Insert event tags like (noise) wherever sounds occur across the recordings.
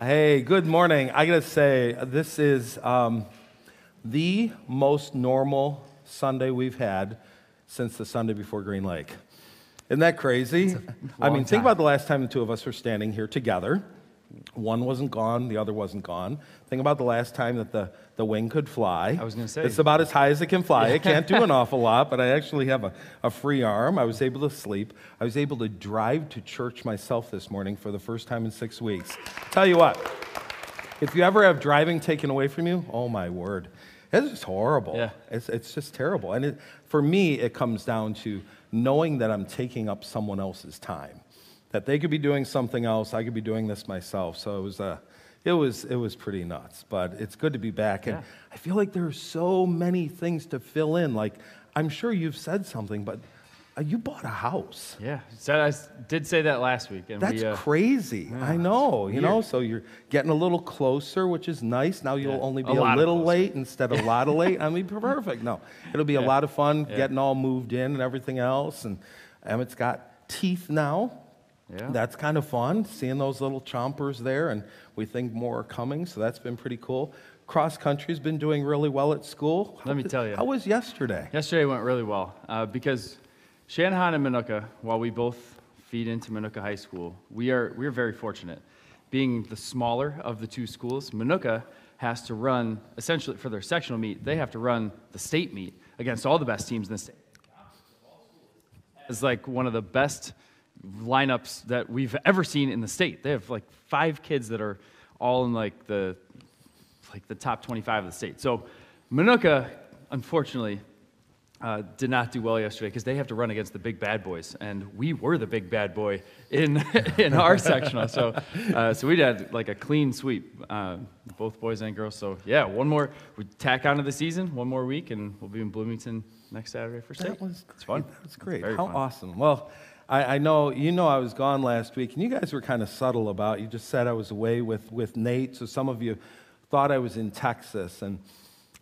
Hey, good morning. I gotta say, this is um, the most normal Sunday we've had since the Sunday before Green Lake. Isn't that crazy? I mean, think about the last time the two of us were standing here together. One wasn't gone, the other wasn't gone. Think about the last time that the, the wing could fly. I was gonna say. It's about as high as it can fly. It can't do (laughs) an awful lot, but I actually have a, a free arm. I was able to sleep. I was able to drive to church myself this morning for the first time in six weeks. Tell you what, if you ever have driving taken away from you, oh my word, it's just horrible. Yeah. It's, it's just terrible. And it, for me, it comes down to knowing that I'm taking up someone else's time, that they could be doing something else, I could be doing this myself. So it was, uh, it was, it was pretty nuts. But it's good to be back. And Yeah. I feel like there are so many things to fill in. Like, I'm sure you've said something, but uh, you bought a house. Yeah, so I did say that last week, and That's we, uh, crazy. I know, you know. So you're getting a little closer, which is nice. Now you'll Yeah, only be a, lot little late instead of a lot of late. I mean, (laughs) perfect. No, it'll be a lot of fun Yeah. getting all moved in and everything else. And Emmett's got teeth now. Yeah. That's kind of fun, seeing those little chompers there, and we think more are coming, so that's been pretty cool. Cross country's been doing really well at school. Let me tell you. How was yesterday? yesterday went really well uh, because Channahon and Minooka, while we both feed into Minooka High School, we are we are very fortunate. Being the smaller of the two schools, Minooka has to run essentially for their sectional meet. They have to run the state meet against all the best teams in the state. It's like one of the best lineups that we've ever seen in the state. They have like five kids that are all in like the like the top 25 of the state. So Minooka, unfortunately, uh, did not do well yesterday because they have to run against the big bad boys, and we were the big bad boy in (laughs) in our sectional. So uh, so we had like a clean sweep, uh, both boys and girls. So yeah, one more we tack onto the season, one more week, and we'll be in Bloomington next Saturday for state. That was it's fun. That was great. How fun. awesome. Well, I, I know you know I was gone last week, and you guys were kind of subtle about. You just said I was away with with Nate, so some of you thought I was in Texas, and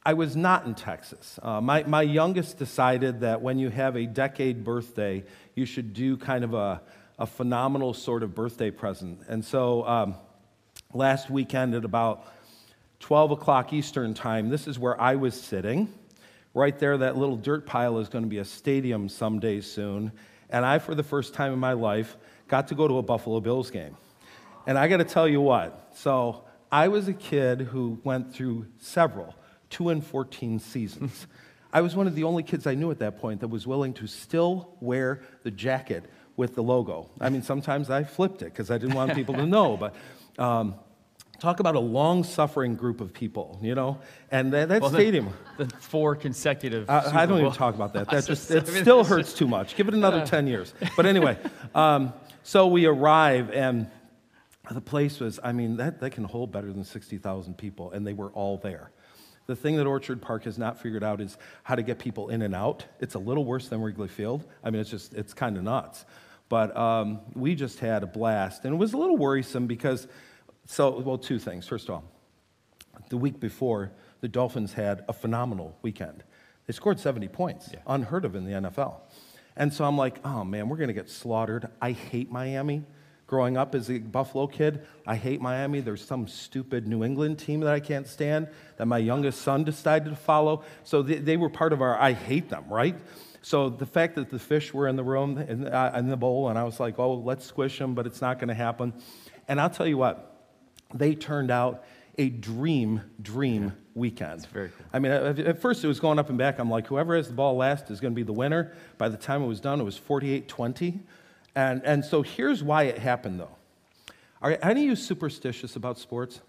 I was not in Texas. Uh, my my youngest decided that when you have a decade birthday, you should do kind of a a phenomenal sort of birthday present, and so. Um, last weekend at about 12 o'clock Eastern time, this is where I was sitting. Right there, that little dirt pile is going to be a stadium someday soon. And I, for the first time in my life, got to go to a Buffalo Bills game. And I got to tell you what, so I was a kid who went through several, two and 14 seasons. (laughs) I was one of the only kids I knew at that point that was willing to still wear the jacket with the logo. I mean, sometimes I flipped it because I didn't want people to know, but um, talk about a long suffering group of people, you know? And that, that Well, stadium. The, four consecutive. I, I don't even talk about that. That just it (laughs) still hurts too much. Give it another ten years. But anyway, um, so we arrive and the place was. I mean, that that can hold better than sixty thousand people, and they were all there. The thing that Orchard Park has not figured out is how to get people in and out. It's a little worse than Wrigley Field. I mean, it's just it's kind of nuts. But um, we just had a blast, and it was a little worrisome because. So, well, two things. First of all, the week before, the Dolphins had a phenomenal weekend. They scored 70 points, unheard of in the NFL. And so I'm like, oh man, we're going to get slaughtered. I hate Miami. Growing up as a Buffalo kid, I hate Miami. There's some stupid New England team that I can't stand that my youngest son decided to follow. So they, they were part of our I hate them, right? So the fact that the fish were in the room, in, uh, in the bowl, and I was like, oh, let's squish them, but it's not going to happen. And I'll tell you what, they turned out a dream, dream weekend. very cool. I mean, at, at first it was going up and back. I'm like, whoever has the ball last is going to be the winner. By the time it was done, it was 48 20. And, and so here's why it happened, though. Are any of you superstitious about sports?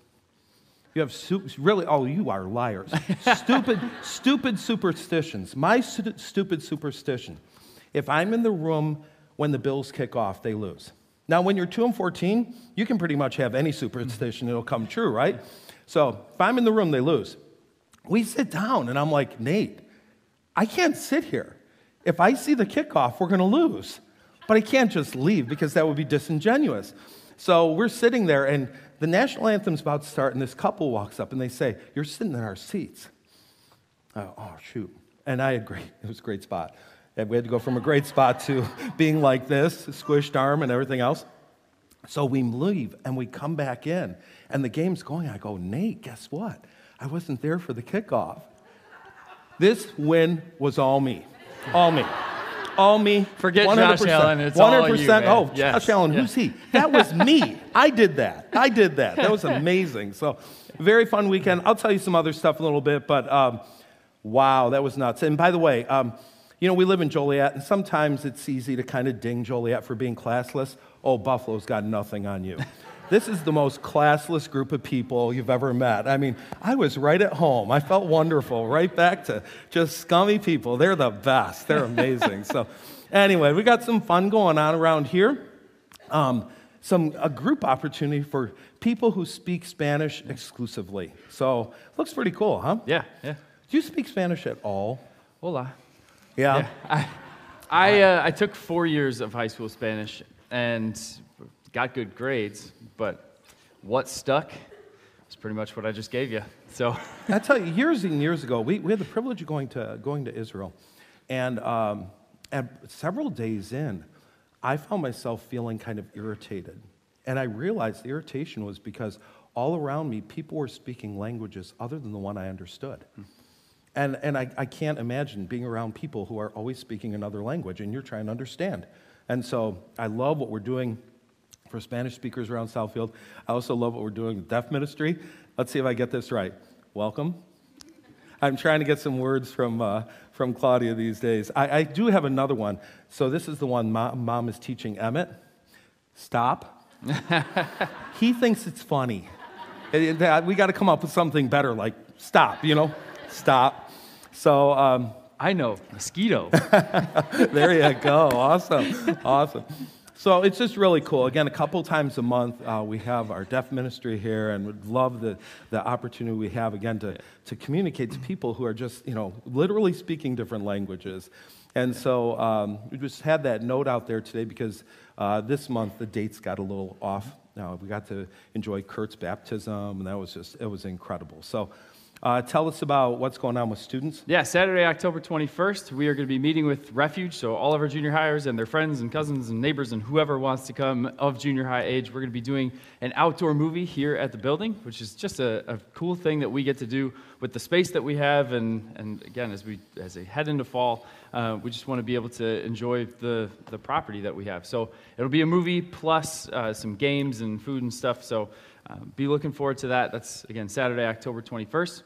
You have su- really, oh, you are liars. (laughs) stupid, stupid superstitions. My stu- stupid superstition. If I'm in the room when the Bills kick off, they lose. Now, when you're 2 and 14, you can pretty much have any superstition, it'll come true, right? So if I'm in the room, they lose. We sit down, and I'm like, Nate, I can't sit here. If I see the kickoff, we're going to lose. But I can't just leave because that would be disingenuous. So we're sitting there, and the national anthem's about to start, and this couple walks up and they say, You're sitting in our seats. Oh, oh, shoot. And I agree. it was a great spot. And we had to go from a great spot to (laughs) being like this, squished arm and everything else. So we leave and we come back in, and the game's going. I go, Nate, guess what? I wasn't there for the kickoff. This win was all me. All me. All me. Forget Josh Allen, it's all you, man. Oh, Yes, Josh Allen, who's he? That was (laughs) me. I did that. I did that. That was amazing. So, very fun weekend. I'll tell you some other stuff in a little bit, but um, wow, that was nuts. And by the way, um, you know, we live in Joliet, and sometimes it's easy to kind of ding Joliet for being classless. Oh, Buffalo's got nothing on you. (laughs) This is the most classless group of people you've ever met. I mean, I was right at home. I felt wonderful, right back to just scummy people. They're the best, they're amazing. so, (laughs) anyway, we got some fun going on around here. Um, some a group opportunity for people who speak Spanish exclusively. So, looks pretty cool, huh? Yeah, yeah. Do you speak Spanish at all? Hola. Yeah. Yeah. I, I, uh, I took four years of high school Spanish and got good grades, but what stuck is pretty much what I just gave you. So, I tell you, years and (laughs) years ago, we, we had the privilege of going to, going to Israel. And, um, and several days in, I found myself feeling kind of irritated. And I realized the irritation was because all around me, people were speaking languages other than the one I understood. And, and I, I can't imagine being around people who are always speaking another language and you're trying to understand. And so I love what we're doing for Spanish speakers around Southfield. I also love what we're doing with deaf ministry. Let's see if I get this right. Welcome. I'm trying to get some words from, uh, from Claudia these days. I, I do have another one. So this is the one mom, mom is teaching Emmett. Stop. (laughs) he thinks it's funny. It- it- we got to come up with something better, like stop, you know? Stop. So um, I know, mosquito. (laughs) there you go. Awesome. Awesome. So it's just really cool. Again, a couple times a month, uh, we have our deaf ministry here, and would love the, the opportunity we have, again, to, to communicate to people who are just, you know, literally speaking different languages. And so um, we just had that note out there today because uh, this month the dates got a little off. Now, we got to enjoy Kurt's baptism, and that was just, it was incredible. So uh, tell us about what's going on with students. Yeah, Saturday, October 21st, we are going to be meeting with Refuge. So, all of our junior hires and their friends and cousins and neighbors and whoever wants to come of junior high age, we're going to be doing an outdoor movie here at the building, which is just a, a cool thing that we get to do with the space that we have. And, and again, as we as they head into fall, uh, we just want to be able to enjoy the, the property that we have. So, it'll be a movie plus uh, some games and food and stuff. So, uh, be looking forward to that. That's, again, Saturday, October 21st.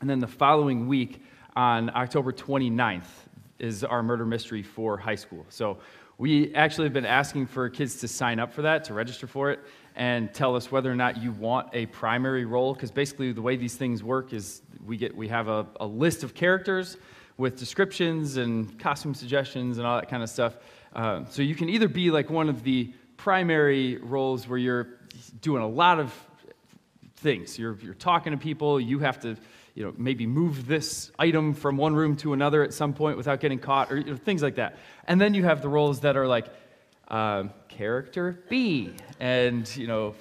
And then the following week, on October 29th, is our murder mystery for high school. So we actually have been asking for kids to sign up for that, to register for it, and tell us whether or not you want a primary role. Because basically, the way these things work is we get we have a, a list of characters with descriptions and costume suggestions and all that kind of stuff. Uh, so you can either be like one of the primary roles where you're doing a lot of things. You're, you're talking to people. You have to, you know, maybe move this item from one room to another at some point without getting caught, or you know, things like that. And then you have the roles that are like um, character B, and you know,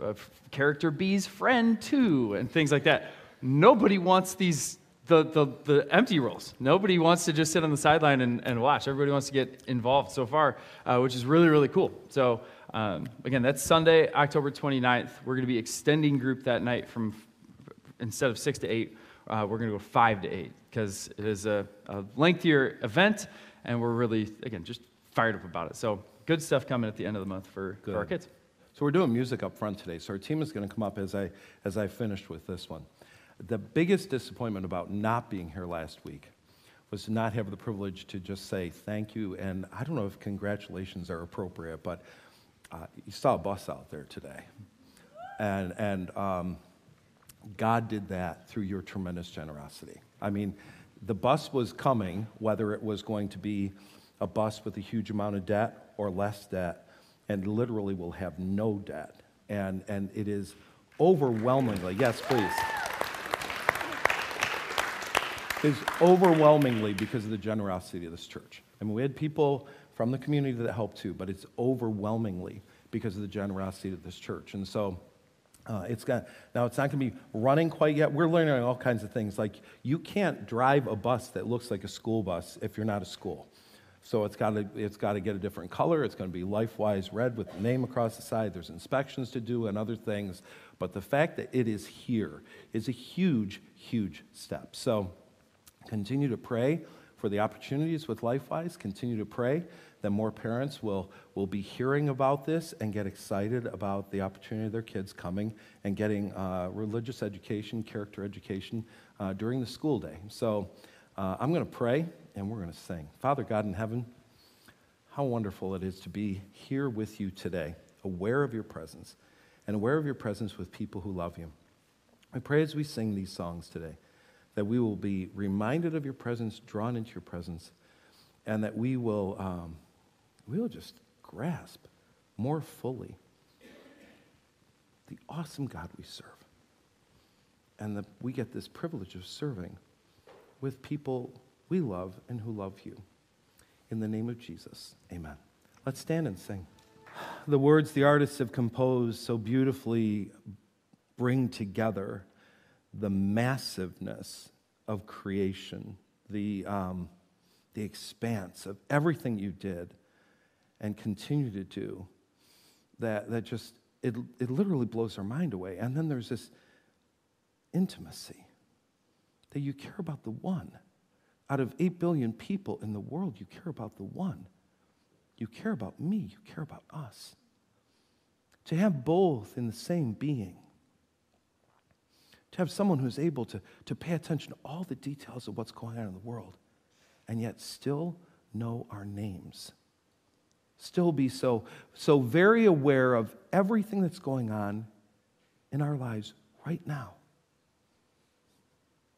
uh, character B's friend too, and things like that. Nobody wants these. The, the, the empty roles. Nobody wants to just sit on the sideline and, and watch. Everybody wants to get involved so far, uh, which is really, really cool. So, um, again, that's Sunday, October 29th. We're going to be extending group that night from instead of 6 to 8, uh, we're going to go 5 to 8 because it is a, a lengthier event and we're really, again, just fired up about it. So, good stuff coming at the end of the month for, for our kids. So we're doing music up front today. So our team is going to come up as I as I finished with this one. The biggest disappointment about not being here last week was to not have the privilege to just say thank you and I don't know if congratulations are appropriate, but uh, you saw a bus out there today, and and um, God did that through your tremendous generosity. I mean, the bus was coming, whether it was going to be a bus with a huge amount of debt or less debt, and literally will have no debt. And, and it is overwhelmingly, yes, please. Is overwhelmingly because of the generosity of this church. I mean, we had people from the community that helped too, but it's overwhelmingly because of the generosity of this church. And so, uh, it's got now. It's not going to be running quite yet. We're learning all kinds of things. Like you can't drive a bus that looks like a school bus if you're not a school. So it's got to it's got to get a different color. It's going to be LifeWise red with the name across the side. There's inspections to do and other things. But the fact that it is here is a huge, huge step. So continue to pray for the opportunities with LifeWise. Continue to pray that more parents will, will be hearing about this and get excited about the opportunity of their kids coming and getting uh, religious education, character education uh, during the school day. So uh, I'm going to pray and we're going to sing. Father God in heaven, how wonderful it is to be here with you today, aware of your presence and aware of your presence with people who love you. I pray as we sing these songs today that we will be reminded of your presence, drawn into your presence, and that we will, um, we will just grasp more fully the awesome God we serve. And that we get this privilege of serving with people we love and who love you. In the name of Jesus, amen. Let's stand and sing. The words the artists have composed so beautifully bring together the massiveness of creation, the, um, the expanse of everything you did and continue to do, that, that just, it, it literally blows our mind away. And then there's this intimacy that you care about the one. Out of 8 billion people in the world, you care about the one. You care about me, you care about us. To have both in the same being, to have someone who's able to, to pay attention to all the details of what's going on in the world and yet still know our names. Still be so, so very aware of everything that's going on in our lives right now.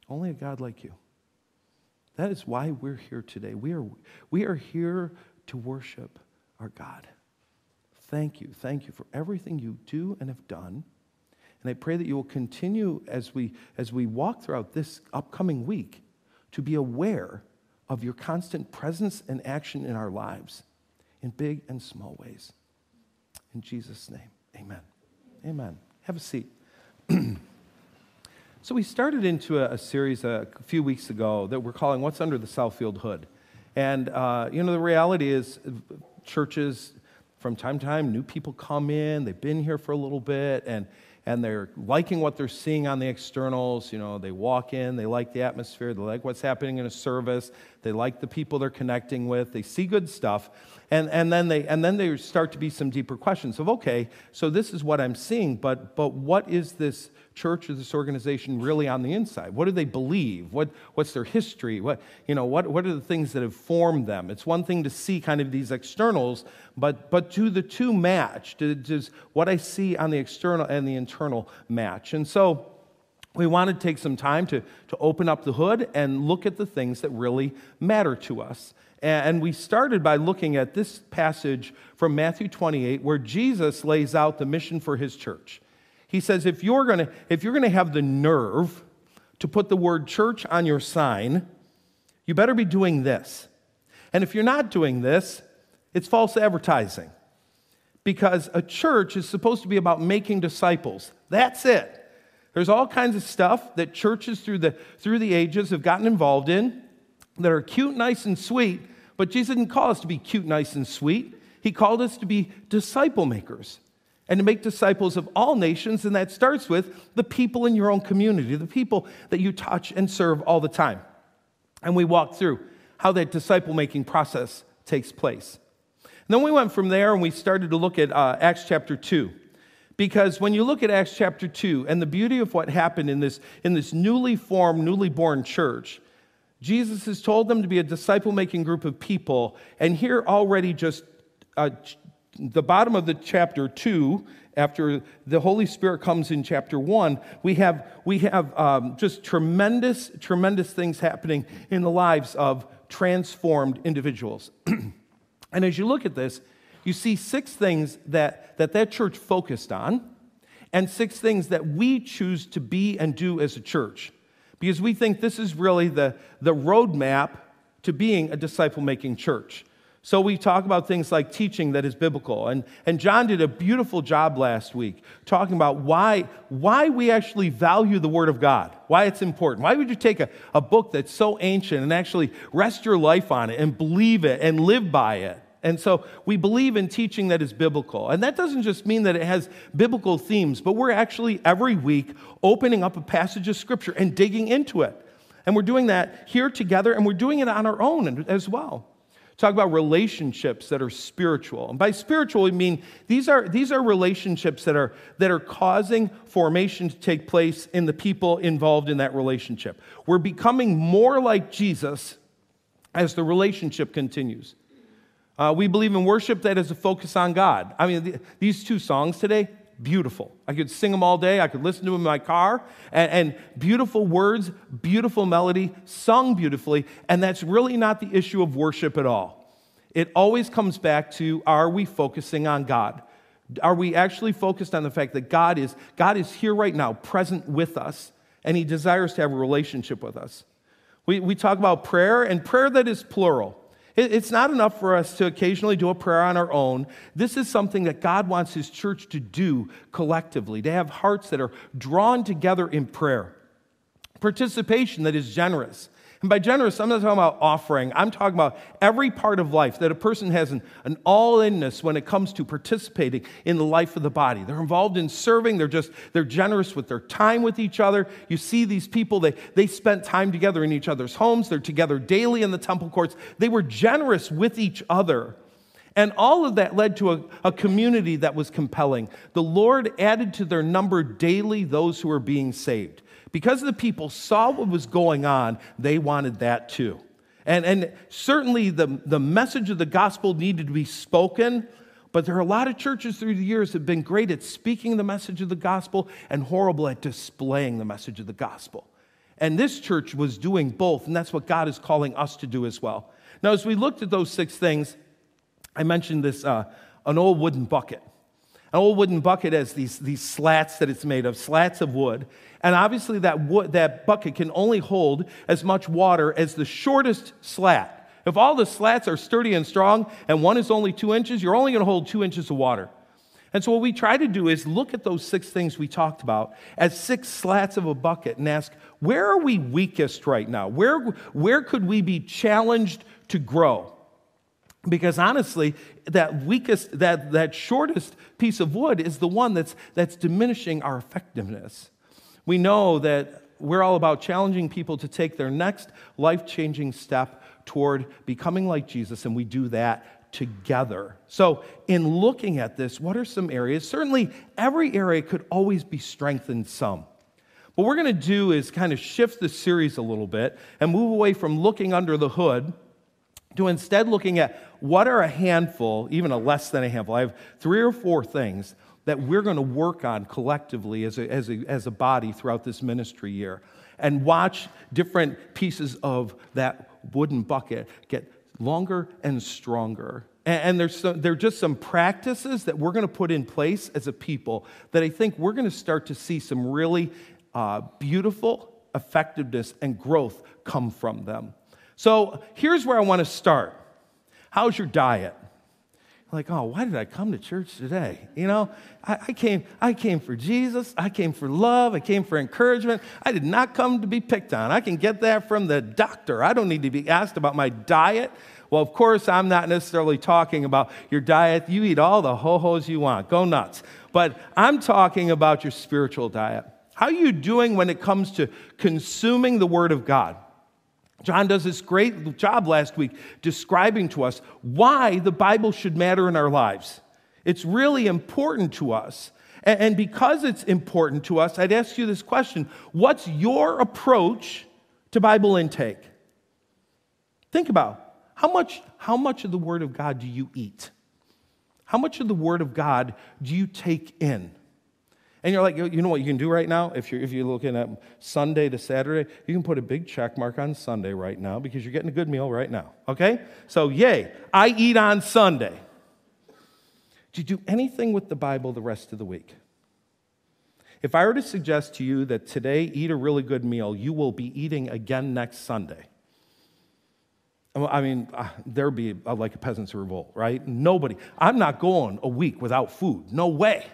Only a God like you. That is why we're here today. We are, we are here to worship our God. Thank you. Thank you for everything you do and have done. And I pray that you will continue as we, as we walk throughout this upcoming week to be aware of your constant presence and action in our lives in big and small ways. In Jesus' name, amen. Amen. Have a seat. (clears throat) So we started into a, a series a, few weeks ago that we're calling What's Under the Southfield Hood. And, uh, you know, the reality is churches, from time to time, new people come in, they've been here for a little bit, and, and they're liking what they're seeing on the externals. You know, they walk in, they like the atmosphere, they like what's happening in a service, they like the people they're connecting with, they see good stuff. And, and, then they, and then there start to be some deeper questions of, okay, so this is what I'm seeing, but, but what is this church or this organization really on the inside? What do they believe? What, what's their history? What, you know, what, what are the things that have formed them? It's one thing to see kind of these externals, but, but do the two match? Does what I see on the external and the internal match? And so we want to take some time to, to open up the hood and look at the things that really matter to us. And we started by looking at this passage from Matthew 28, where Jesus lays out the mission for his church. He says, if you're to if you're going to have the nerve to put the word church on your sign, you better be doing this. And if you're not doing this, it's false advertising. Because a church is supposed to be about making disciples. That's it. There's all kinds of stuff that churches through the, through the ages have gotten involved in that are cute, nice, and sweet, but Jesus didn't call us to be cute, nice, and sweet. He called us to be disciple makers and to make disciples of all nations, and that starts with the people in your own community, the people that you touch and serve all the time. And we walked through how that disciple making process takes place. And then we went from there and we started to look at uh, Acts chapter 2. Because when you look at Acts chapter 2 and the beauty of what happened in this, in this newly formed, newly born church, Jesus has told them to be a disciple making group of people. And here, already, just uh, the bottom of the chapter 2 after the holy spirit comes in chapter 1 we have we have um, just tremendous tremendous things happening in the lives of transformed individuals (clears throat) and as you look at this you see six things that that, that church focused on and six things that we choose to be and do as a church because we think this is really the, the roadmap to being a disciple making church So we talk about things like teaching that is biblical. And, and John did a beautiful job last week talking about why, why we actually value the Word of God, why it's important. Why would you take a, a book that's so ancient and actually rest your life on it and believe it and live by it? And so we believe in teaching that is biblical. And that doesn't just mean that it has biblical themes, but we're actually every week opening up a passage of Scripture and digging into it. And we're doing that here together, and we're doing it on our own as well talk about relationships that are spiritual. And by spiritual, we mean these are, these are relationships that are, that are causing formation to take place in the people involved in that relationship. We're becoming more like Jesus as the relationship continues. Uh, we believe in worship that is a focus on God. I mean, these two songs today, beautiful. I could sing them all day. I could listen to them in my car. And, and, beautiful words, beautiful melody, sung beautifully. And that's really not the issue of worship at all. It always comes back to are we focusing on God? Are we actually focused on the fact that God is, God is here right now, present with us, and He desires to have a relationship with us? We, we talk about prayer, and prayer that is plural. It's not enough for us to occasionally do a prayer on our own. This is something that God wants His church to do collectively, to have hearts that are drawn together in prayer. Participation that is generous. And by generous, I'm not talking about offering. I'm talking about every part of life that a person has an, an all inness when it comes to participating in the life of the body. They're involved in serving, they're just, they're generous with their time with each other. You see these people, they, they spent time together in each other's homes, they're together daily in the temple courts. They were generous with each other. And all of that led to a, a community that was compelling. The Lord added to their number daily those who were being saved. Because the people saw what was going on, they wanted that too. And, and certainly the, the message of the gospel needed to be spoken, but there are a lot of churches through the years that have been great at speaking the message of the gospel and horrible at displaying the message of the gospel. And this church was doing both, and that's what God is calling us to do as well. Now, as we looked at those six things, I mentioned this uh, an old wooden bucket. An old wooden bucket has these, these slats that it's made of, slats of wood. And obviously, that, wood, that bucket can only hold as much water as the shortest slat. If all the slats are sturdy and strong and one is only two inches, you're only going to hold two inches of water. And so, what we try to do is look at those six things we talked about as six slats of a bucket and ask, where are we weakest right now? Where, where could we be challenged to grow? Because honestly, that weakest, that, that shortest piece of wood is the one that's, that's diminishing our effectiveness. We know that we're all about challenging people to take their next life changing step toward becoming like Jesus, and we do that together. So, in looking at this, what are some areas? Certainly, every area could always be strengthened some. What we're going to do is kind of shift the series a little bit and move away from looking under the hood to instead looking at what are a handful, even a less than a handful. I have three or four things that we're going to work on collectively as a, as, a, as a body throughout this ministry year and watch different pieces of that wooden bucket get longer and stronger. And, there's some, there are just some practices that we're going to put in place as a people that I think we're going to start to see some really uh, beautiful effectiveness and growth come from them. So here's where I want to start. How's your diet? like, oh, why did I come to church today? You know, I, I, came, I came for Jesus. I came for love. I came for encouragement. I did not come to be picked on. I can get that from the doctor. I don't need to be asked about my diet. Well, of course, I'm not necessarily talking about your diet. You eat all the ho-hos you want. Go nuts. But I'm talking about your spiritual diet. How are you doing when it comes to consuming the Word of God? John does this great job last week describing to us why the Bible should matter in our lives. It's really important to us. And because it's important to us, I'd ask you this question What's your approach to Bible intake? Think about how much, how much of the Word of God do you eat? How much of the Word of God do you take in? And you're like, you know what you can do right now? If you're, if you're looking at Sunday to Saturday, you can put a big check mark on Sunday right now because you're getting a good meal right now. Okay? So, yay, I eat on Sunday. Do you do anything with the Bible the rest of the week? If I were to suggest to you that today eat a really good meal, you will be eating again next Sunday. I mean, uh, there'd be like a peasants' revolt, right? Nobody. I'm not going a week without food. No way.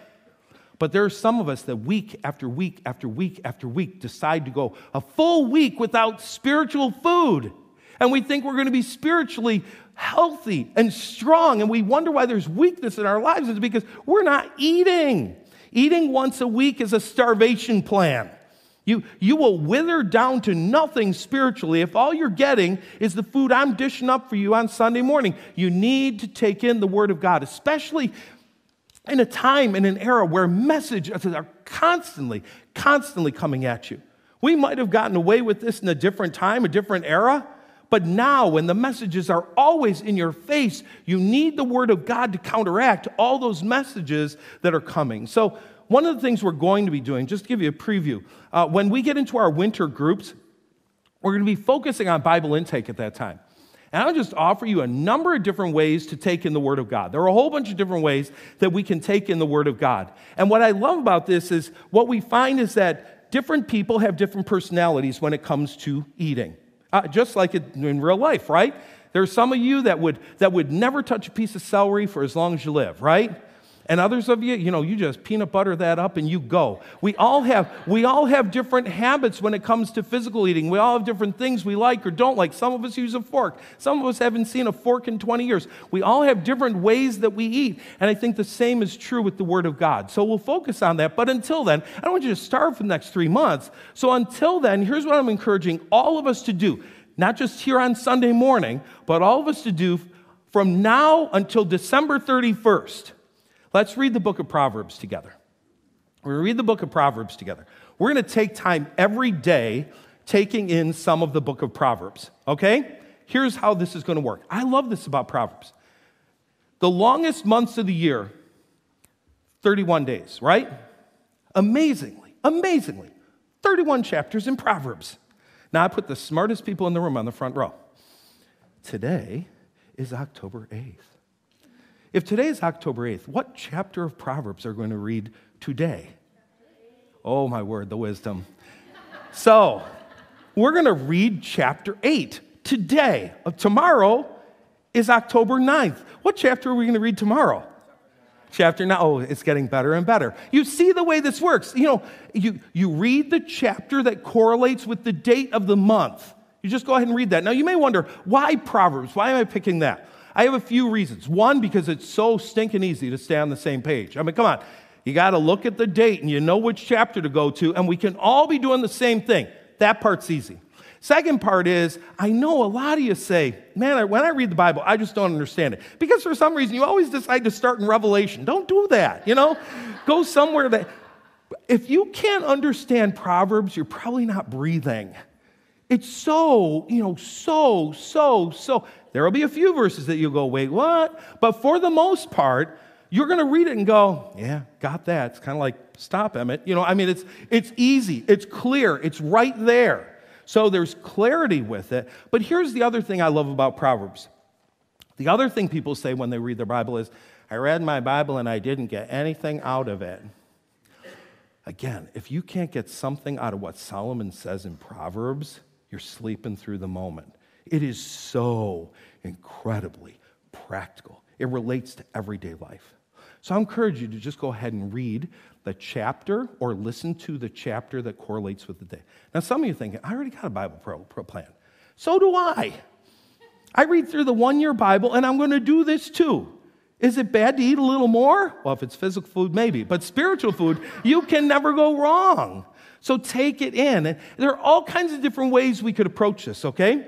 But there are some of us that week after week after week after week decide to go a full week without spiritual food. And we think we're going to be spiritually healthy and strong. And we wonder why there's weakness in our lives. It's because we're not eating. Eating once a week is a starvation plan. You, you will wither down to nothing spiritually if all you're getting is the food I'm dishing up for you on Sunday morning. You need to take in the Word of God, especially in a time, in an era where messages are constantly, constantly coming at you. We might have gotten away with this in a different time, a different era, but now, when the messages are always in your face, you need the Word of God to counteract all those messages that are coming. So, one of the things we're going to be doing, just to give you a preview, uh, when we get into our winter groups, we're going to be focusing on Bible intake at that time. And I'll just offer you a number of different ways to take in the Word of God. There are a whole bunch of different ways that we can take in the Word of God. And what I love about this is what we find is that different people have different personalities when it comes to eating. Uh, just like in real life, right? There are some of you that would, that would never touch a piece of celery for as long as you live, right? And others of you, you know, you just peanut butter that up and you go. We all have we all have different habits when it comes to physical eating. We all have different things we like or don't like. Some of us use a fork. Some of us haven't seen a fork in 20 years. We all have different ways that we eat. And I think the same is true with the word of God. So we'll focus on that. But until then, I don't want you to starve for the next 3 months. So until then, here's what I'm encouraging all of us to do. Not just here on Sunday morning, but all of us to do from now until December 31st Let's read the book of Proverbs together. We're going to read the book of Proverbs together. We're going to take time every day taking in some of the book of Proverbs, okay? Here's how this is going to work. I love this about Proverbs. The longest months of the year, 31 days, right? Amazingly, amazingly, 31 chapters in Proverbs. Now, I put the smartest people in the room on the front row. Today is October 8th. If today is October 8th, what chapter of Proverbs are going to read today? Oh, my word, the wisdom. so, we're going to read chapter 8 today. Uh, tomorrow is October 9th. What chapter are we going to read tomorrow? Chapter 9. Oh, it's getting better and better. You see the way this works. You know, you, you read the chapter that correlates with the date of the month. You just go ahead and read that. Now, you may wonder, why Proverbs? Why am I picking that? I have a few reasons. One, because it's so stinking easy to stay on the same page. I mean, come on. You got to look at the date and you know which chapter to go to, and we can all be doing the same thing. That part's easy. Second part is, I know a lot of you say, man, when I read the Bible, I just don't understand it. Because for some reason, you always decide to start in Revelation. Don't do that, you know? go somewhere that, if you can't understand Proverbs, you're probably not breathing. It's so, you know, so, so, so. There will be a few verses that you'll go, wait, what? But for the most part, you're going to read it and go, yeah, got that. It's kind of like, stop, Emmett. You know, I mean, it's, it's easy, it's clear, it's right there. So there's clarity with it. But here's the other thing I love about Proverbs. The other thing people say when they read their Bible is, I read my Bible and I didn't get anything out of it. Again, if you can't get something out of what Solomon says in Proverbs, you're sleeping through the moment. It is so incredibly practical. It relates to everyday life. So I encourage you to just go ahead and read the chapter or listen to the chapter that correlates with the day. Now, some of you are thinking, I already got a Bible pro, pro plan. So do I. I read through the one year Bible and I'm going to do this too. Is it bad to eat a little more? Well, if it's physical food, maybe. But spiritual food, you can never go wrong. So take it in. And there are all kinds of different ways we could approach this, okay?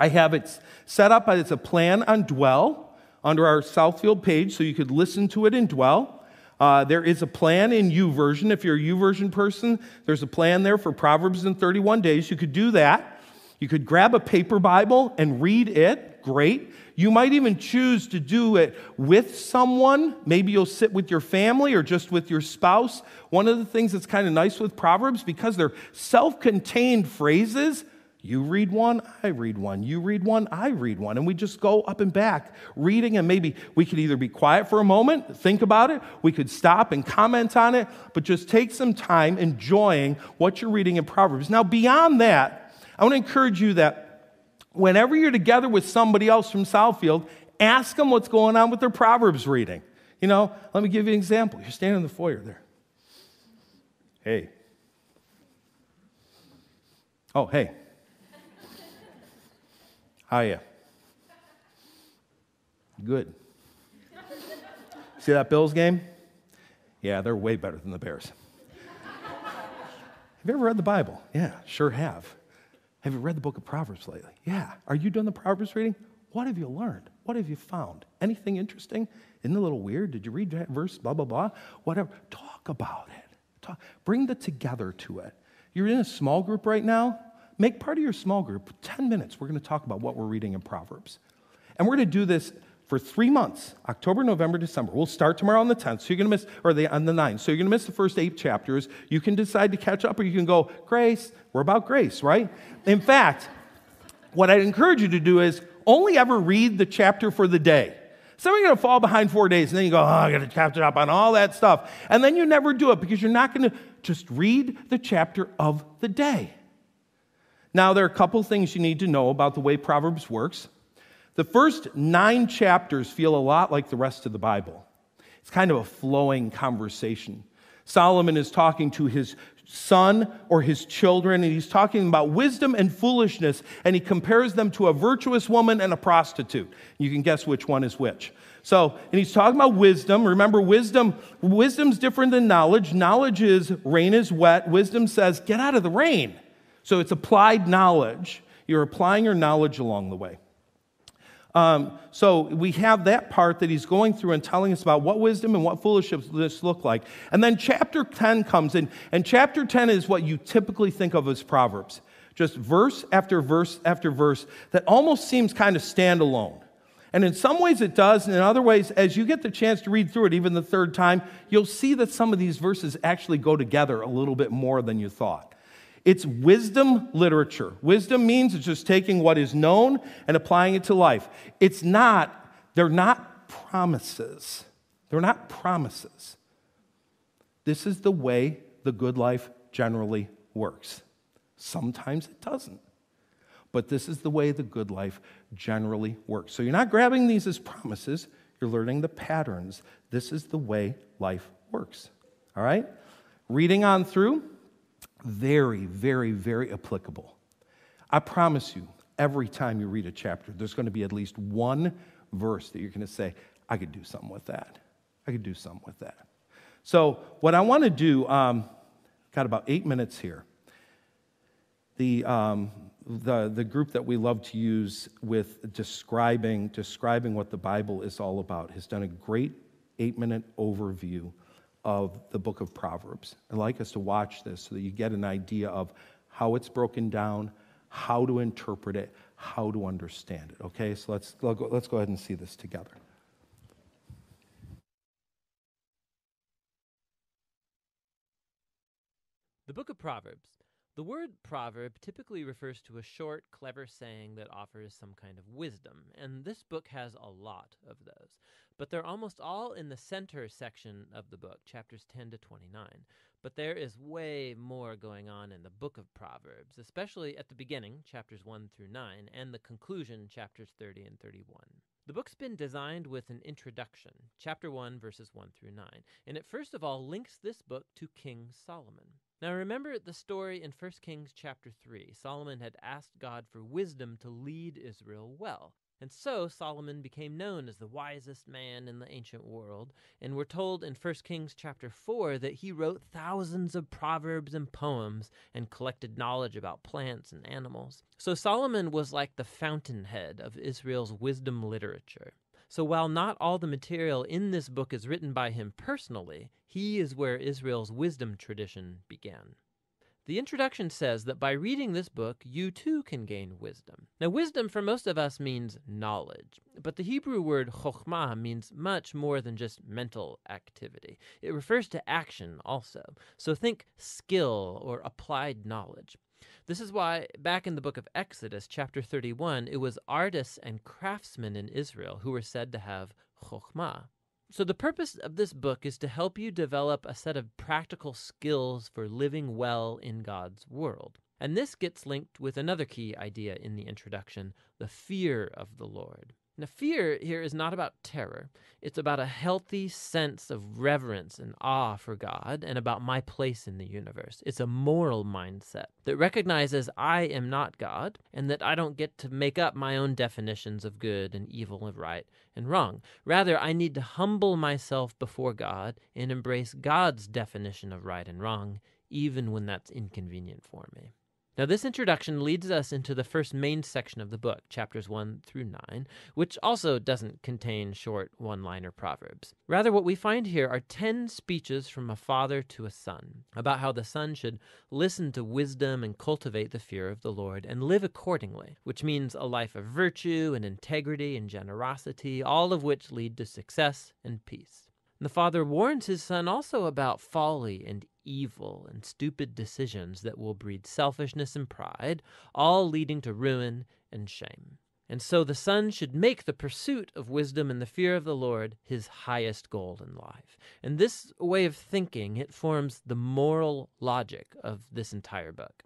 I have it set up as a plan on Dwell under our Southfield page so you could listen to it in Dwell. Uh, there is a plan in YouVersion. If you're a YouVersion person, there's a plan there for Proverbs in 31 days. You could do that. You could grab a paper Bible and read it. Great. You might even choose to do it with someone. Maybe you'll sit with your family or just with your spouse. One of the things that's kind of nice with Proverbs, because they're self contained phrases, you read one, I read one. You read one, I read one. And we just go up and back reading, and maybe we could either be quiet for a moment, think about it, we could stop and comment on it, but just take some time enjoying what you're reading in Proverbs. Now, beyond that, I want to encourage you that Whenever you're together with somebody else from Southfield, ask them what's going on with their Proverbs reading. You know, let me give you an example. You're standing in the foyer there. Hey. Oh, hey. How are you? Good. See that Bills game? Yeah, they're way better than the Bears. have you ever read the Bible? Yeah, sure have. Have you read the book of Proverbs lately? Yeah. Are you doing the Proverbs reading? What have you learned? What have you found? Anything interesting? Isn't it a little weird? Did you read that verse? Blah, blah, blah. Whatever. Talk about it. Talk. Bring the together to it. You're in a small group right now. Make part of your small group 10 minutes. We're going to talk about what we're reading in Proverbs. And we're going to do this for three months October, November, December. We'll start tomorrow on the 10th, so you're going to miss, or the, on the 9th. So you're going to miss the first eight chapters. You can decide to catch up, or you can go, Grace, we're about grace, right? In fact, what I'd encourage you to do is only ever read the chapter for the day. So you're going to fall behind four days, and then you go, oh, I got to catch up on all that stuff. And then you never do it because you're not going to just read the chapter of the day. Now, there are a couple things you need to know about the way Proverbs works. The first nine chapters feel a lot like the rest of the Bible. It's kind of a flowing conversation. Solomon is talking to his son or his children, and he's talking about wisdom and foolishness, and he compares them to a virtuous woman and a prostitute. You can guess which one is which. So, and he's talking about wisdom. Remember, wisdom, wisdom's different than knowledge. Knowledge is rain is wet. Wisdom says, get out of the rain. So it's applied knowledge. You're applying your knowledge along the way. Um, so we have that part that he's going through and telling us about what wisdom and what foolishness look like. And then chapter 10 comes in, and chapter 10 is what you typically think of as Proverbs. Just verse after verse after verse that almost seems kind of standalone. And in some ways it does, and in other ways, as you get the chance to read through it, even the third time, you'll see that some of these verses actually go together a little bit more than you thought. It's wisdom literature. Wisdom means it's just taking what is known and applying it to life. It's not, they're not promises. They're not promises. This is the way the good life generally works. Sometimes it doesn't. But this is the way the good life generally works. So you're not grabbing these as promises, you're learning the patterns. This is the way life works. All right? Reading on through, very, very, very applicable. I promise you, every time you read a chapter, there's going to be at least one verse that you're going to say, I could do something with that. I could do something with that. So, what I want to do, um, got about eight minutes here. The, um, the, the group that we love to use with describing, describing what the Bible is all about has done a great eight minute overview of the book of Proverbs. I'd like us to watch this so that you get an idea of how it's broken down, how to interpret it, how to understand it. Okay, so let's, let's go ahead and see this together. The book of Proverbs. The word proverb typically refers to a short, clever saying that offers some kind of wisdom, and this book has a lot of those but they're almost all in the center section of the book, chapters 10 to 29. But there is way more going on in the book of Proverbs, especially at the beginning, chapters 1 through 9, and the conclusion, chapters 30 and 31. The book's been designed with an introduction, chapter 1, verses 1 through 9, and it first of all links this book to King Solomon. Now remember the story in 1 Kings chapter 3. Solomon had asked God for wisdom to lead Israel well. And so Solomon became known as the wisest man in the ancient world, and we're told in 1 Kings chapter 4 that he wrote thousands of proverbs and poems and collected knowledge about plants and animals. So Solomon was like the fountainhead of Israel's wisdom literature. So while not all the material in this book is written by him personally, he is where Israel's wisdom tradition began. The introduction says that by reading this book, you too can gain wisdom. Now, wisdom for most of us means knowledge, but the Hebrew word chokhmah means much more than just mental activity. It refers to action also. So think skill or applied knowledge. This is why, back in the book of Exodus, chapter 31, it was artists and craftsmen in Israel who were said to have chokhmah. So, the purpose of this book is to help you develop a set of practical skills for living well in God's world. And this gets linked with another key idea in the introduction the fear of the Lord. Now, fear here is not about terror. It's about a healthy sense of reverence and awe for God and about my place in the universe. It's a moral mindset that recognizes I am not God and that I don't get to make up my own definitions of good and evil and right and wrong. Rather, I need to humble myself before God and embrace God's definition of right and wrong, even when that's inconvenient for me. Now, this introduction leads us into the first main section of the book, chapters 1 through 9, which also doesn't contain short one liner proverbs. Rather, what we find here are 10 speeches from a father to a son about how the son should listen to wisdom and cultivate the fear of the Lord and live accordingly, which means a life of virtue and integrity and generosity, all of which lead to success and peace. And the father warns his son also about folly and evil and stupid decisions that will breed selfishness and pride, all leading to ruin and shame. And so the son should make the pursuit of wisdom and the fear of the Lord his highest goal in life. And this way of thinking, it forms the moral logic of this entire book.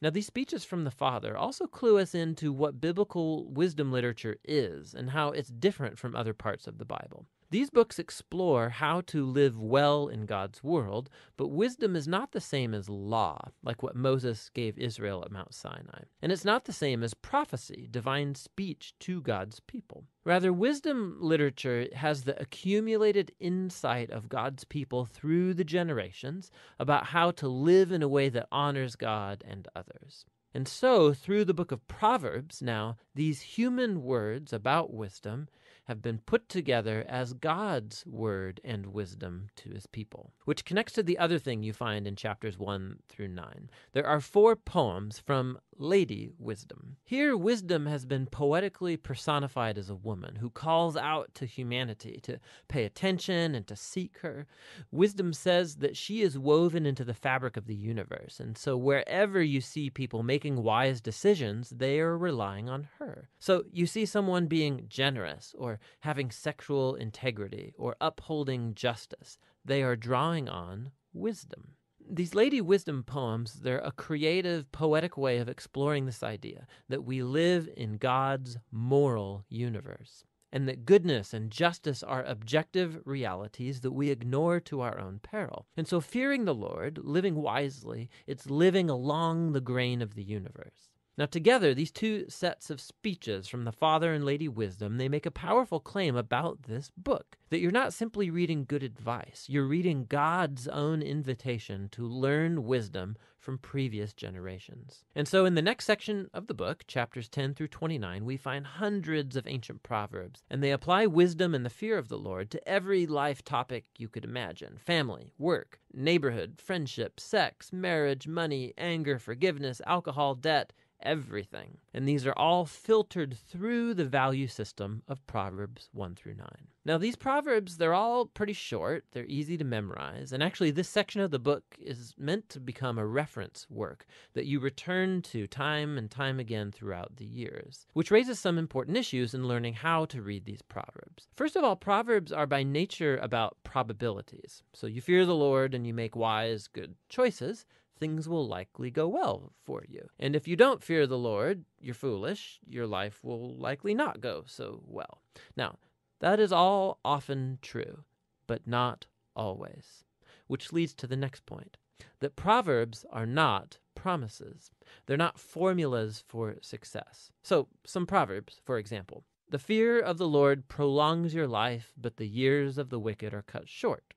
Now, these speeches from the Father also clue us into what biblical wisdom literature is and how it's different from other parts of the Bible. These books explore how to live well in God's world, but wisdom is not the same as law, like what Moses gave Israel at Mount Sinai. And it's not the same as prophecy, divine speech to God's people. Rather, wisdom literature has the accumulated insight of God's people through the generations about how to live in a way that honors God and others. And so, through the book of Proverbs, now, these human words about wisdom have been put together as God's word and wisdom to his people, which connects to the other thing you find in chapters 1 through 9. There are four poems from Lady Wisdom. Here, wisdom has been poetically personified as a woman who calls out to humanity to pay attention and to seek her. Wisdom says that she is woven into the fabric of the universe, and so wherever you see people making wise decisions, they are relying on her. So you see someone being generous or having sexual integrity or upholding justice. They are drawing on wisdom. These Lady Wisdom poems, they're a creative, poetic way of exploring this idea that we live in God's moral universe and that goodness and justice are objective realities that we ignore to our own peril. And so, fearing the Lord, living wisely, it's living along the grain of the universe. Now, together, these two sets of speeches from the Father and Lady Wisdom, they make a powerful claim about this book that you're not simply reading good advice, you're reading God's own invitation to learn wisdom from previous generations. And so, in the next section of the book, chapters 10 through 29, we find hundreds of ancient proverbs, and they apply wisdom and the fear of the Lord to every life topic you could imagine family, work, neighborhood, friendship, sex, marriage, money, anger, forgiveness, alcohol, debt everything. And these are all filtered through the value system of Proverbs 1 through 9. Now, these Proverbs, they're all pretty short, they're easy to memorize, and actually, this section of the book is meant to become a reference work that you return to time and time again throughout the years, which raises some important issues in learning how to read these Proverbs. First of all, Proverbs are by nature about probabilities. So you fear the Lord and you make wise, good choices things will likely go well for you. And if you don't fear the Lord, you're foolish, your life will likely not go so well. Now, that is all often true, but not always. Which leads to the next point that Proverbs are not promises, they're not formulas for success. So, some Proverbs, for example. The fear of the Lord prolongs your life, but the years of the wicked are cut short.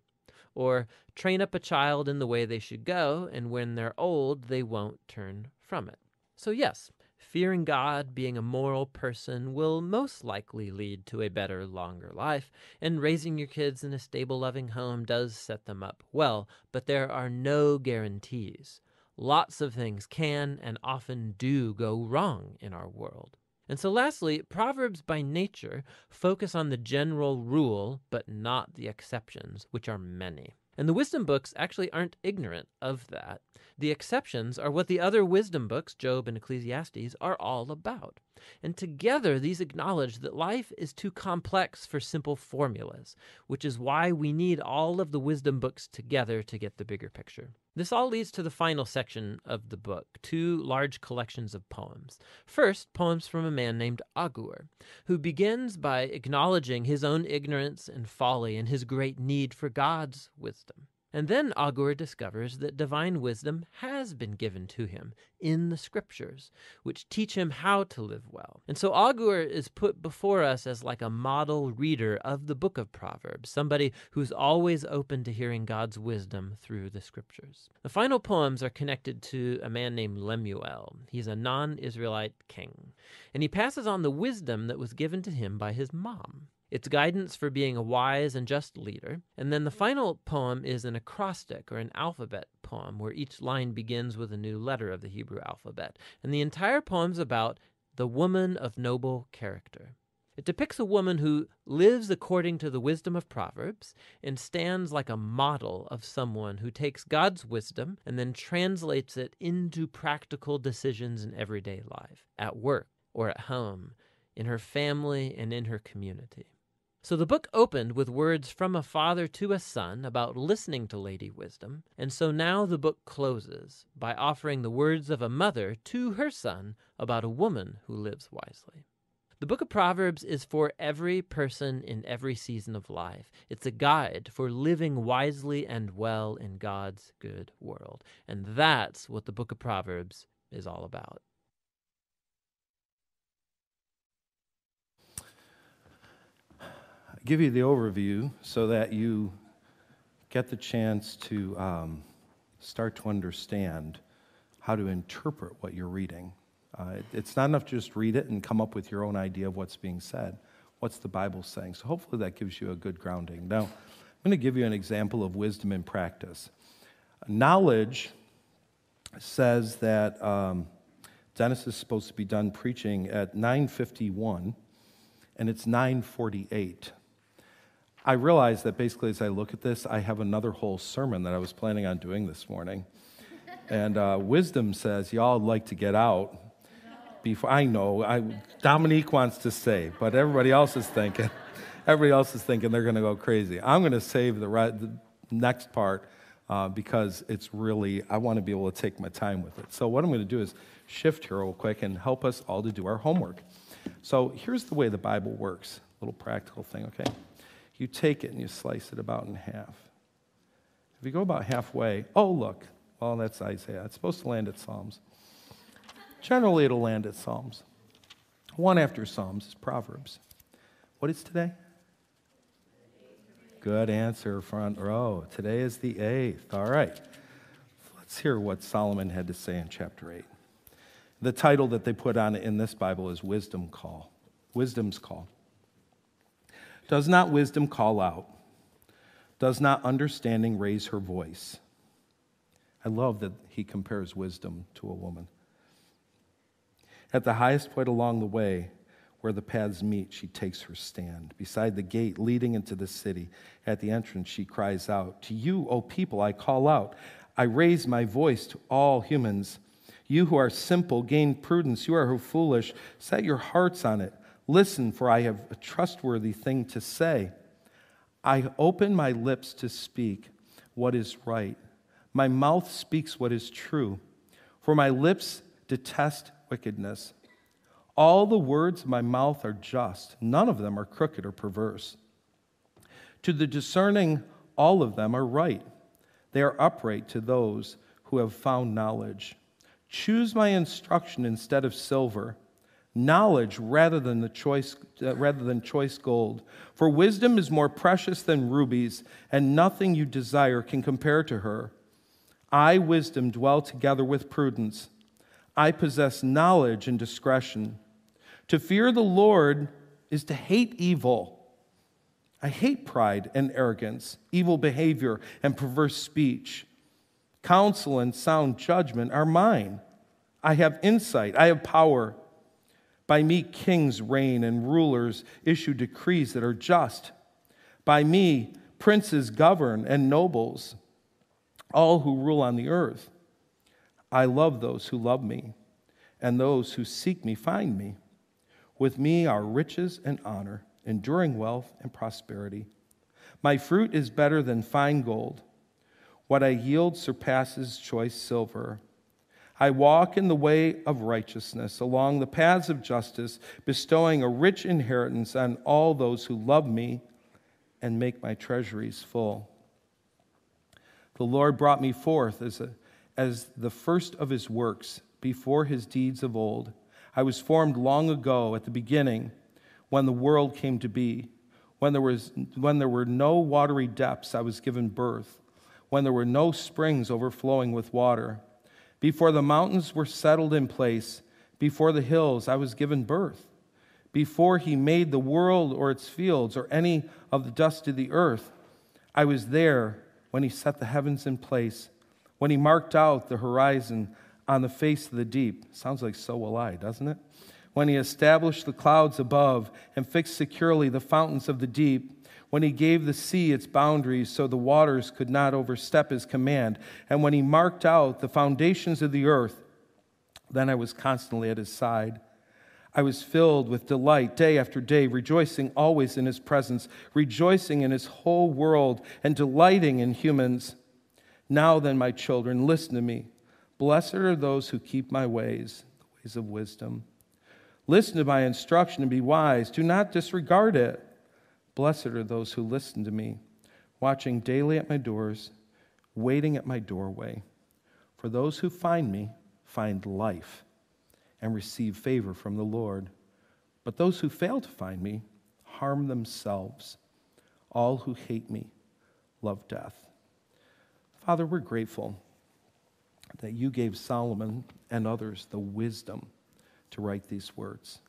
Or train up a child in the way they should go, and when they're old, they won't turn from it. So, yes, fearing God, being a moral person, will most likely lead to a better, longer life, and raising your kids in a stable, loving home does set them up well, but there are no guarantees. Lots of things can and often do go wrong in our world. And so, lastly, Proverbs by nature focus on the general rule, but not the exceptions, which are many. And the wisdom books actually aren't ignorant of that. The exceptions are what the other wisdom books, Job and Ecclesiastes, are all about. And together, these acknowledge that life is too complex for simple formulas, which is why we need all of the wisdom books together to get the bigger picture. This all leads to the final section of the book two large collections of poems. First, poems from a man named Agur, who begins by acknowledging his own ignorance and folly and his great need for God's wisdom. And then Agur discovers that divine wisdom has been given to him in the scriptures, which teach him how to live well. And so Agur is put before us as like a model reader of the book of Proverbs, somebody who's always open to hearing God's wisdom through the scriptures. The final poems are connected to a man named Lemuel. He's a non Israelite king, and he passes on the wisdom that was given to him by his mom. It's guidance for being a wise and just leader. And then the final poem is an acrostic or an alphabet poem where each line begins with a new letter of the Hebrew alphabet. And the entire poem's about the woman of noble character. It depicts a woman who lives according to the wisdom of Proverbs and stands like a model of someone who takes God's wisdom and then translates it into practical decisions in everyday life, at work or at home, in her family and in her community. So the book opened with words from a father to a son about listening to Lady Wisdom, and so now the book closes by offering the words of a mother to her son about a woman who lives wisely. The book of Proverbs is for every person in every season of life. It's a guide for living wisely and well in God's good world. And that's what the book of Proverbs is all about. Give you the overview so that you get the chance to um, start to understand how to interpret what you're reading. Uh, it, it's not enough to just read it and come up with your own idea of what's being said. What's the Bible saying? So hopefully that gives you a good grounding. Now, I'm going to give you an example of wisdom in practice. Knowledge says that um, Dennis is supposed to be done preaching at 9:51, and it's 9:48. I realize that basically, as I look at this, I have another whole sermon that I was planning on doing this morning. (laughs) And uh, wisdom says, y'all like to get out. Before I know, I, Dominique wants to stay, but everybody else is thinking, (laughs) everybody else is thinking they're going to go crazy. I'm going to save the, the next part uh, because it's really, I want to be able to take my time with it. So, what I'm going to do is shift here real quick and help us all to do our homework. So, here's the way the Bible works a little practical thing, okay? You take it and you slice it about in half. If you go about halfway, oh, look, well, that's Isaiah. It's supposed to land at Psalms. Generally, it'll land at Psalms. One after Psalms is Proverbs. What is today? Good answer, front row. Today is the eighth. All right. Let's hear what Solomon had to say in chapter 8. The title that they put on it in this Bible is Wisdom Call. Wisdom's Call. Does not wisdom call out? Does not understanding raise her voice? I love that he compares wisdom to a woman. At the highest point along the way, where the paths meet, she takes her stand. Beside the gate leading into the city, at the entrance, she cries out, To you, O people, I call out. I raise my voice to all humans. You who are simple, gain prudence. You who are foolish, set your hearts on it. Listen, for I have a trustworthy thing to say. I open my lips to speak what is right. My mouth speaks what is true, for my lips detest wickedness. All the words of my mouth are just, none of them are crooked or perverse. To the discerning, all of them are right. They are upright to those who have found knowledge. Choose my instruction instead of silver knowledge rather than the choice uh, rather than choice gold. For wisdom is more precious than rubies and nothing you desire can compare to her. I wisdom dwell together with prudence. I possess knowledge and discretion. To fear the lord is to hate evil. I hate pride and arrogance evil behavior and perverse speech. Counsel and sound judgment are mine. I have insight. I have power by me, kings reign and rulers issue decrees that are just. By me, princes govern and nobles, all who rule on the earth. I love those who love me, and those who seek me find me. With me are riches and honor, enduring wealth and prosperity. My fruit is better than fine gold. What I yield surpasses choice silver. I walk in the way of righteousness, along the paths of justice, bestowing a rich inheritance on all those who love me and make my treasuries full. The Lord brought me forth as, a, as the first of his works before his deeds of old. I was formed long ago at the beginning when the world came to be. When there, was, when there were no watery depths, I was given birth. When there were no springs overflowing with water. Before the mountains were settled in place, before the hills, I was given birth. Before he made the world or its fields or any of the dust of the earth, I was there when he set the heavens in place, when he marked out the horizon on the face of the deep. Sounds like so will I, doesn't it? When he established the clouds above and fixed securely the fountains of the deep, when he gave the sea its boundaries so the waters could not overstep his command, and when he marked out the foundations of the earth, then I was constantly at his side. I was filled with delight day after day, rejoicing always in his presence, rejoicing in his whole world, and delighting in humans. Now then, my children, listen to me. Blessed are those who keep my ways, the ways of wisdom. Listen to my instruction and be wise. Do not disregard it. Blessed are those who listen to me, watching daily at my doors, waiting at my doorway. For those who find me find life and receive favor from the Lord. But those who fail to find me harm themselves. All who hate me love death. Father, we're grateful that you gave Solomon and others the wisdom to write these words.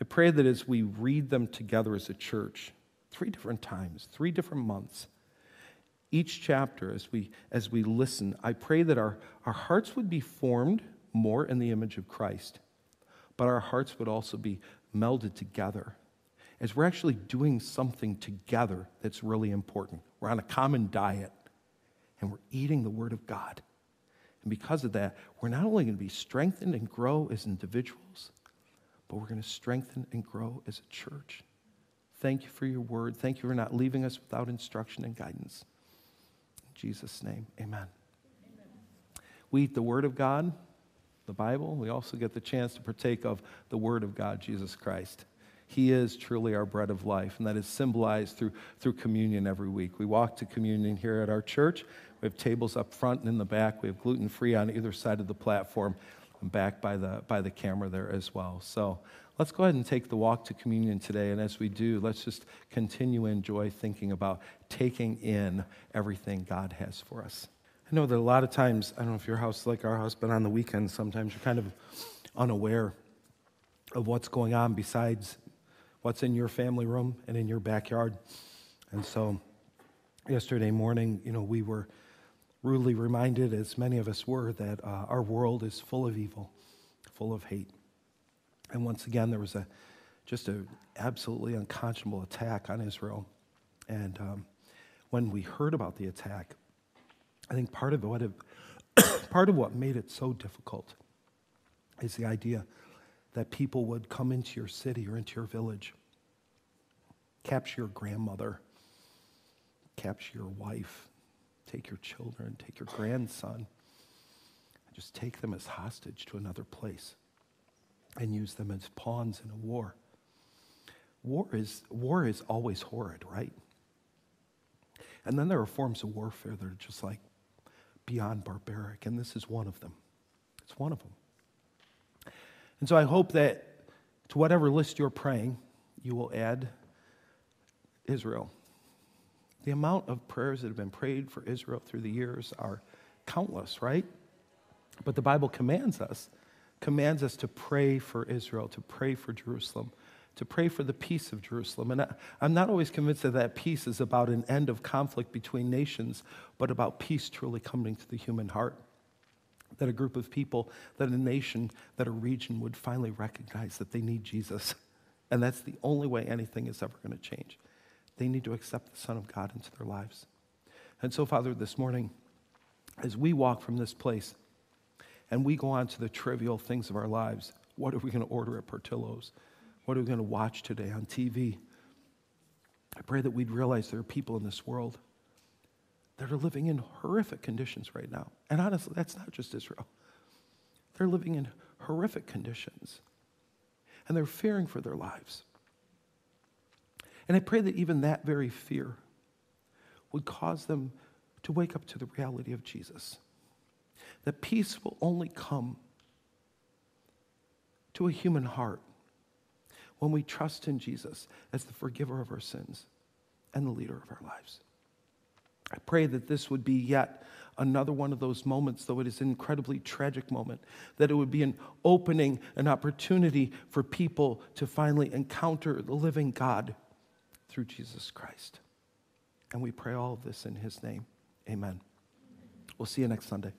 I pray that as we read them together as a church, three different times, three different months, each chapter as we as we listen, I pray that our, our hearts would be formed more in the image of Christ, but our hearts would also be melded together as we're actually doing something together that's really important. We're on a common diet and we're eating the Word of God. And because of that, we're not only going to be strengthened and grow as individuals, but we're going to strengthen and grow as a church. Thank you for your word. Thank you for not leaving us without instruction and guidance. In Jesus' name, amen. amen. We eat the word of God, the Bible. We also get the chance to partake of the word of God, Jesus Christ. He is truly our bread of life, and that is symbolized through, through communion every week. We walk to communion here at our church. We have tables up front and in the back. We have gluten free on either side of the platform back by the, by the camera there as well. So let's go ahead and take the walk to communion today. And as we do, let's just continue to enjoy thinking about taking in everything God has for us. I know that a lot of times, I don't know if your house is like our house, but on the weekends, sometimes you're kind of unaware of what's going on besides what's in your family room and in your backyard. And so yesterday morning, you know, we were rudely reminded, as many of us were, that uh, our world is full of evil, full of hate. And once again, there was a just an absolutely unconscionable attack on Israel. And um, when we heard about the attack, I think part of what it, (coughs) part of what made it so difficult is the idea that people would come into your city or into your village, capture your grandmother, capture your wife, take your children, take your grandson, just take them as hostage to another place and use them as pawns in a war. War is, war is always horrid, right? And then there are forms of warfare that are just like beyond barbaric, and this is one of them. It's one of them. And so I hope that to whatever list you're praying, you will add Israel. The amount of prayers that have been prayed for Israel through the years are countless, right? But the Bible commands us, commands us to pray for Israel, to pray for Jerusalem, to pray for the peace of Jerusalem. And I, am not always convinced that that peace is about an end of conflict between nations, but about peace truly coming to the human heart. That a group of people, that a nation, that a region would finally recognize that they need Jesus. And that's the only way anything is ever going to change. They need to accept the Son of God into their lives. And so, Father, this morning, as we walk from this place and we go on to the trivial things of our lives, what are we going to order at Portillo's? What are we going to watch today on TV? I pray that we'd realize there are people in this world that are living in horrific conditions right now. And honestly, that's not just Israel. They're living in horrific conditions. And they're fearing for their lives. And I pray that even that very fear would cause them to wake up to the reality of Jesus. That peace will only come to a human heart when we trust in Jesus as the forgiver of our sins and the leader of our lives. I pray that this would be yet another one of those moments, though it is an incredibly tragic moment, that it would be an opening, an opportunity for people to finally encounter the living God through Jesus Christ. And we pray all of this in his name. Amen. We'll see you next Sunday.